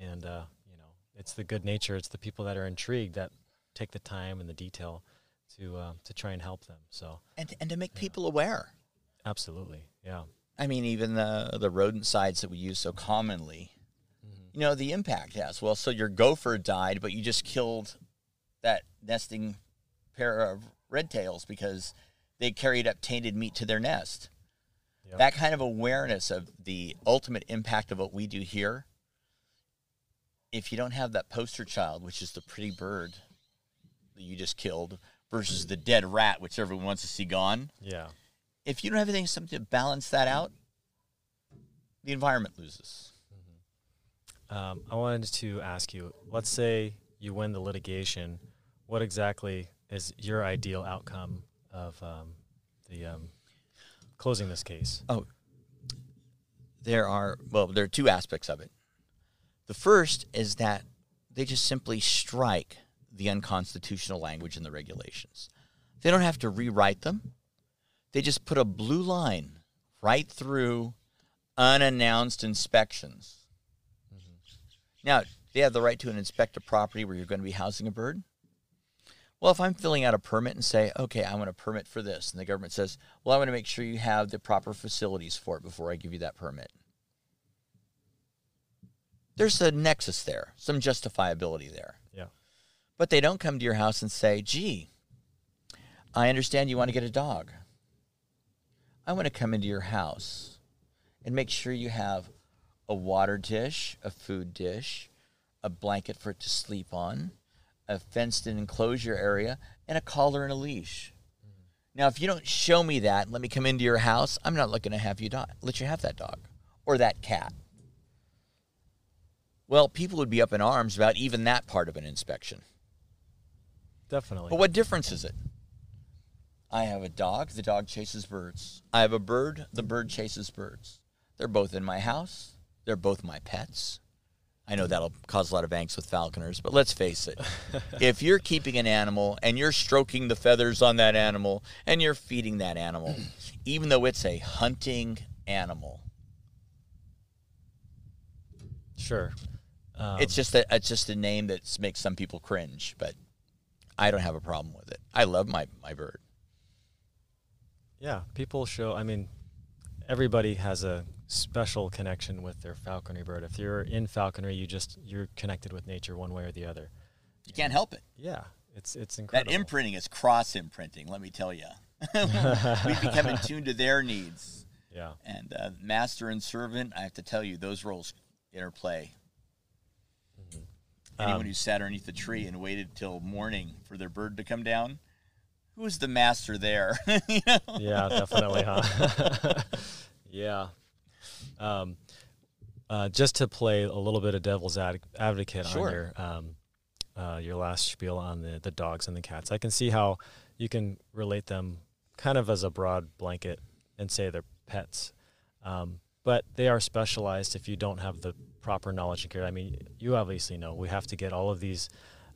And, uh, you know, it's the good nature, it's the people that are intrigued that take the time and the detail to, uh, to try and help them. So, And, and to make people aware. absolutely. Yeah. I mean, even the the rodenticides that we use so commonly, mm-hmm. you know, the impact has. Well, so your gopher died, but you just killed that nesting pair of red tails because they carried up tainted meat to their nest. Yep. That kind of awareness of the ultimate impact of what we do here. If you don't have that poster child, which is the pretty bird that you just killed, versus the dead rat, which everyone wants to see gone, Yeah. If you don't have anything something to balance that out, the environment loses. Um, I wanted to ask you let's say you win the litigation. What exactly is your ideal outcome of um, the um, closing this case? Oh, there are well, there are two aspects of it. The first is that they just simply strike the unconstitutional language in the regulations. They don't have to rewrite them. They just put a blue line right through unannounced inspections. Mm-hmm. Now, they have the right to inspect a property where you're going to be housing a bird. Well, if I'm filling out a permit and say, okay, I want a permit for this, and the government says, well, I want to make sure you have the proper facilities for it before I give you that permit. There's a nexus there, some justifiability there. Yeah. But they don't come to your house and say, gee, I understand you want to get a dog. I want to come into your house and make sure you have a water dish, a food dish, a blanket for it to sleep on, a fenced in enclosure area, and a collar and a leash. Mm-hmm. Now, if you don't show me that, and let me come into your house, I'm not looking to have you do- let you have that dog or that cat. Well, people would be up in arms about even that part of an inspection. Definitely. But what difference is it? I have a dog, the dog chases birds. I have a bird, the bird chases birds. They're both in my house, they're both my pets. I know that'll cause a lot of angst with falconers, but let's face it. if you're keeping an animal and you're stroking the feathers on that animal and you're feeding that animal, even though it's a hunting animal, Sure. Um, it's just a it's just a name that makes some people cringe, but I don't have a problem with it. I love my my bird. Yeah, people show. I mean, everybody has a special connection with their falconry bird. If you're in falconry, you just you're connected with nature one way or the other. You can't help it. Yeah, it's it's incredible. That imprinting is cross imprinting. Let me tell you, we become in tune to their needs. yeah, And uh, master and servant, I have to tell you, those roles interplay. Anyone Um, who sat underneath the tree and waited till morning for their bird to come down, who was the master there? You know? yeah, definitely, huh? yeah. Um, uh, just to play a little bit of devil's ad- advocate Sure. on your um, uh, your last spiel on the the dogs and the cats, I can see how you can relate them kind of as a broad blanket and say they're pets. Um, but they are specialized if you don't have the proper knowledge and care. I mean, you obviously know we have to get all of these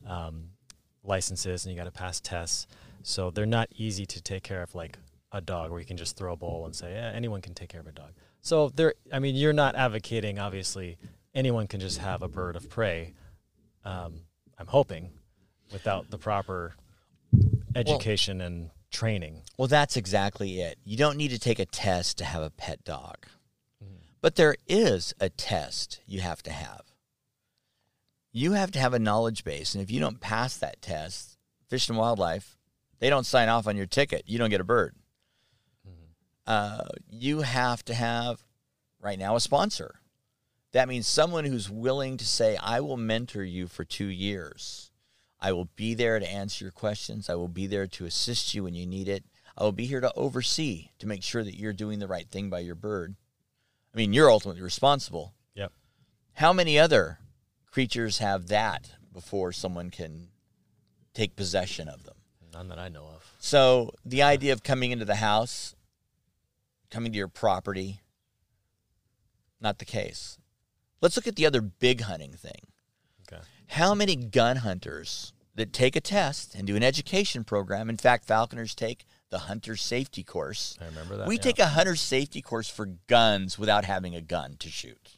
um, licenses and you got to pass tests. So they're not easy to take care of like a dog where you can just throw a bowl and say, yeah, anyone can take care of a dog. So they're, I mean, you're not advocating, obviously, anyone can just have a bird of prey. Um, I'm hoping without the proper education and training. Well, that's exactly it. You don't need to take a test to have a pet dog. But there is a test you have to have. You have to have a knowledge base. And if you don't pass that test, Fish and Wildlife, they don't sign off on your ticket. You don't get a bird. Uh, you have to have, right now, a sponsor. That means someone who's willing to say, I will mentor you for two years. I will be there to answer your questions. I will be there to assist you when you need it. I will be here to oversee to make sure that you're doing the right thing by your bird. I mean, you're ultimately responsible. Yep. How many other creatures have that before someone can take possession of them? None that I know of. So the idea of coming into the house, coming to your property, not the case. Let's look at the other big hunting thing. Okay. How many gun hunters that take a test and do an education program? In fact, falconers take the hunter safety course. I remember that. we yeah. take a hunter safety course for guns without having a gun to shoot.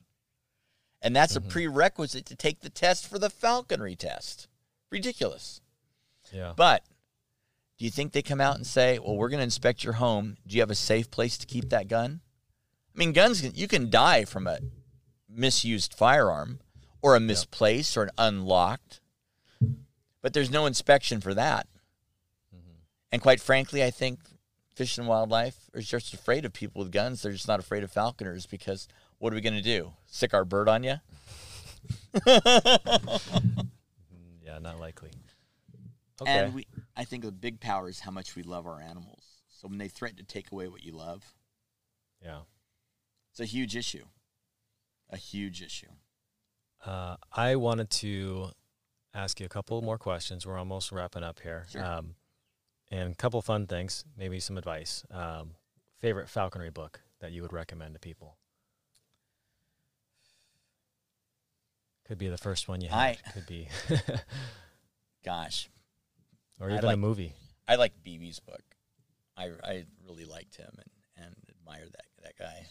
And that's Mm-hmm. a prerequisite to take the test for the falconry test. Ridiculous. Yeah. But do you think they come out and say, "Well, we're going to inspect your home. Do you have a safe place to keep that gun?" I mean, guns you can die from a misused firearm or a misplaced or an unlocked. But there's no inspection for that. Mm-hmm. And quite frankly, I think Fish and Wildlife is just afraid of people with guns. They're just not afraid of falconers because what are we going to do? Stick our bird on you? yeah, not likely. Okay. And we, I think the big power is how much we love our animals. So when they threaten to take away what you love, yeah. it's a huge issue. A huge issue. Uh, I wanted to ask you a couple more questions. We're almost wrapping up here. Sure. Um, and a couple fun things, maybe some advice. Um, favorite falconry book that you would recommend to people? Could be the first one you had. I- Could be, Gosh, or even a movie. I like Beebe's book. I, I really liked him and, and admired that that guy.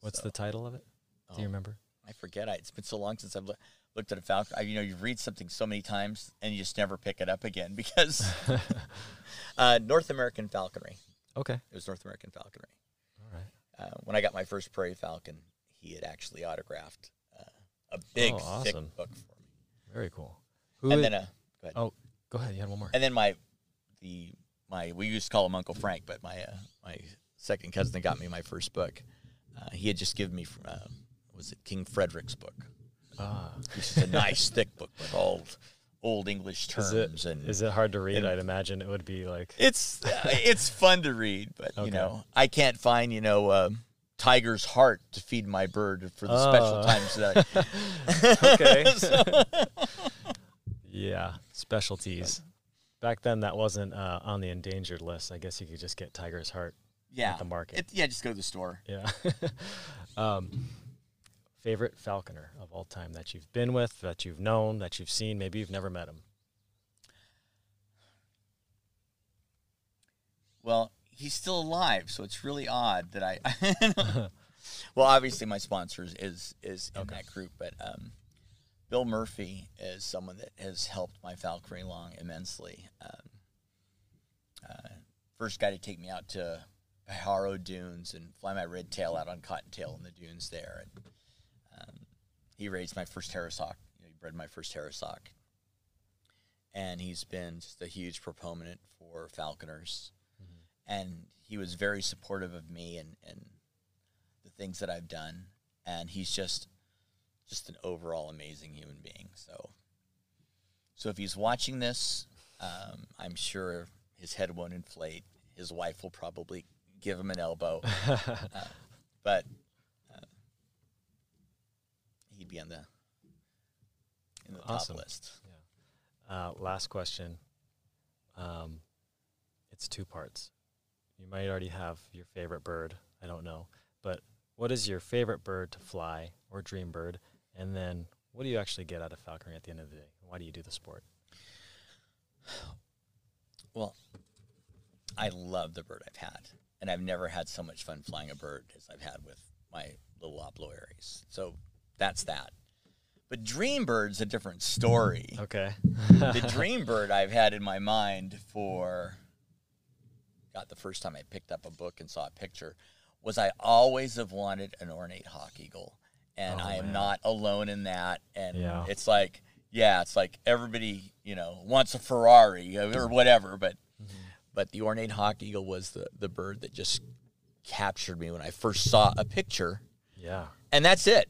What's So, the title of it? Do oh, you remember? I forget. I, it's been so long since I've loo- looked at a falcon. I, you know, you read something so many times and you just never pick it up again because uh, North American falconry. Okay. It was North American falconry. All right. Uh, when I got my first prairie falcon, he had actually autographed uh, a big, Oh, thick book for me. Very cool. Who and is- then, uh, go ahead. oh, go ahead. You had one more. and then my, the my we used to call him Uncle Frank, but my uh, my second cousin that got me my first book, uh, he had just given me from uh, was it King Frederick's book, ah, which is a nice thick book with old old English is terms it and is it hard to read? and- I'd imagine it would be like. it's uh, it's fun to read, but Okay. you know I can't find you know. um Tiger's heart to feed my bird for the special Oh. times that I, okay. Yeah, specialties. Back then, that wasn't uh, on the endangered list. I guess you could just get tiger's heart. yeah the market. It, yeah, just go to the store. Yeah. um, favorite falconer of all time that you've been with, that you've known, that you've seen. Maybe you've never met him. Well, he's still alive, so it's really odd that I. well, obviously, my sponsor is is, is in Okay. that group, but um, Bill Murphy is someone that has helped my falconry along immensely. Um, uh, first guy to take me out to Pajaro Dunes and fly my red tail out on cottontail in the dunes there, and um, he raised my first Harris. You know, he bred my first Harris and he's been just a huge proponent for falconers and he was very supportive of me and, and the things that I've done. And he's just just an overall amazing human being. So so if he's watching this, um, I'm sure his head won't inflate. His wife will probably give him an elbow, uh, but uh, he'd be on the in the Awesome. top list. Uh, last question. Um, it's two parts. You might already have your favorite bird. I don't know. But what is your favorite bird to fly or dream bird? And then what do you actually get out of falconry at the end of the day? Why do you do the sport? Well, I love the bird I've had, and I've never had so much fun flying a bird as I've had with my little Oplo Aries. So that's that. But dream bird's a different story. Okay. the dream bird I've had in my mind for got the first time I picked up a book and saw a picture was I always have wanted an ornate hawk eagle. And Oh, I am man. not alone in that. And Yeah. it's like, yeah, it's like everybody, you know, wants a Ferrari or whatever, but but the ornate hawk eagle was the, the bird that just captured me when I first saw a picture. yeah. And that's it.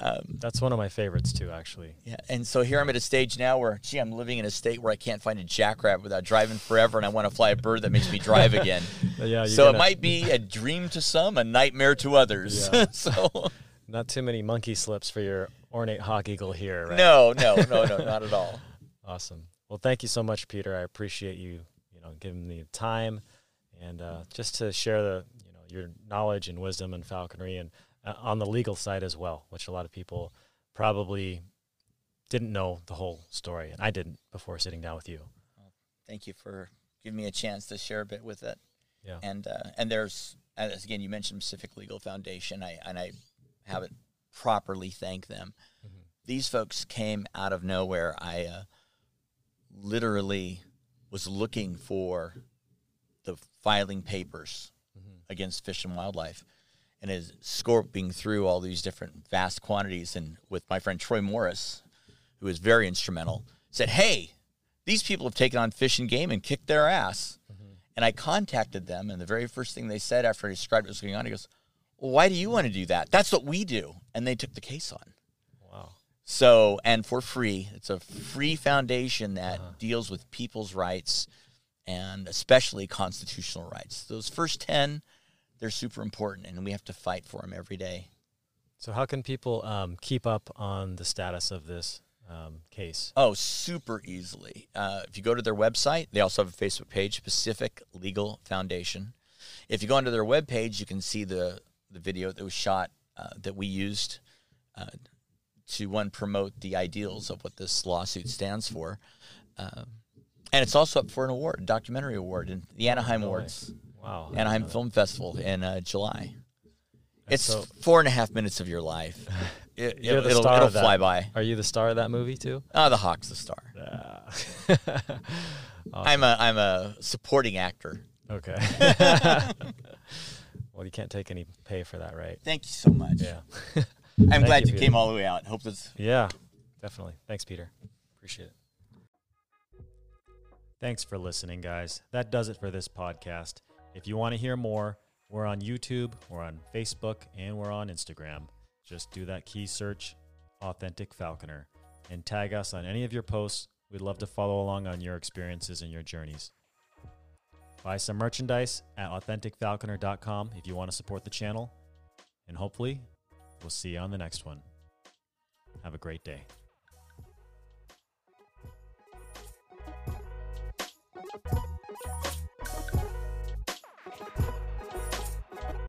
Um, That's one of my favorites too, actually. yeah, and so here I'm at a stage now where, gee, I'm living in a state where I can't find a jackrabbit without driving forever, and I want to fly a bird that makes me drive again. Yeah. So gonna- it might be a dream to some, a nightmare to others. Yeah. so not too many monkey slips for your ornate hawk eagle here, right? no, no, no, no, not at all. Awesome. Well, thank you so much, Peter. I appreciate you, you know, giving me the time and uh, just to share the, you know, your knowledge and wisdom and falconry and uh, on the legal side as well, which a lot of people probably didn't know the whole story, and I didn't before sitting down with you. Thank you for giving me a chance to share a bit with it. Yeah. And uh, and there's as again you mentioned Pacific Legal Foundation. I and I haven't properly thank them. Mhm. These folks came out of nowhere. I uh, literally was looking for the filing papers Mhm. against Fish and Wildlife, and is scoping through all these different vast quantities. And with my friend Troy Morris, who was very instrumental, said, "Hey, these people have taken on Fish and Game and kicked their ass." And I contacted them, and the very first thing they said after I described what was going on, he goes, well, "Why do you want to do that? That's what we do." And they took the case on. Wow. So, and for free, it's a free foundation that Uh-huh. deals with people's rights and especially constitutional rights. Those first 10, they're super important and we have to fight for them every day. So, how can people um, keep up on the status of this um, case? Oh, super easily. Uh, if you go to their website, they also have a Facebook page, Pacific Legal Foundation. If you go onto their webpage, you can see the, the video that was shot uh, that we used uh, to one promote the ideals of what this lawsuit stands for. Um, and it's also up for an award, a documentary award, in the Anaheim No. Awards, Wow. Anaheim Film Festival in uh, July. It's so- four and a half minutes of your life. It, will it'll that. fly by. Are you the star of that movie too? Oh, the Hawk's the star. Yeah. I'm a I'm a supporting actor. okay. well, you can't take any pay for that, right? Thank you so much. Yeah. I'm Thank glad you, you, came all the way out. Hope this. Yeah, definitely. Thanks, Peter. Appreciate it. Thanks for listening, guys. That does it for this podcast. If you want to hear more, we're on YouTube, we're on Facebook, and we're on Instagram. Just do that key search, Authentic Falconer, and tag us on any of your posts. We'd love to follow along on your experiences and your journeys. Buy some merchandise at AuthenticFalconer.com if you want to support the channel. And hopefully, we'll see you on the next one. Have a great day.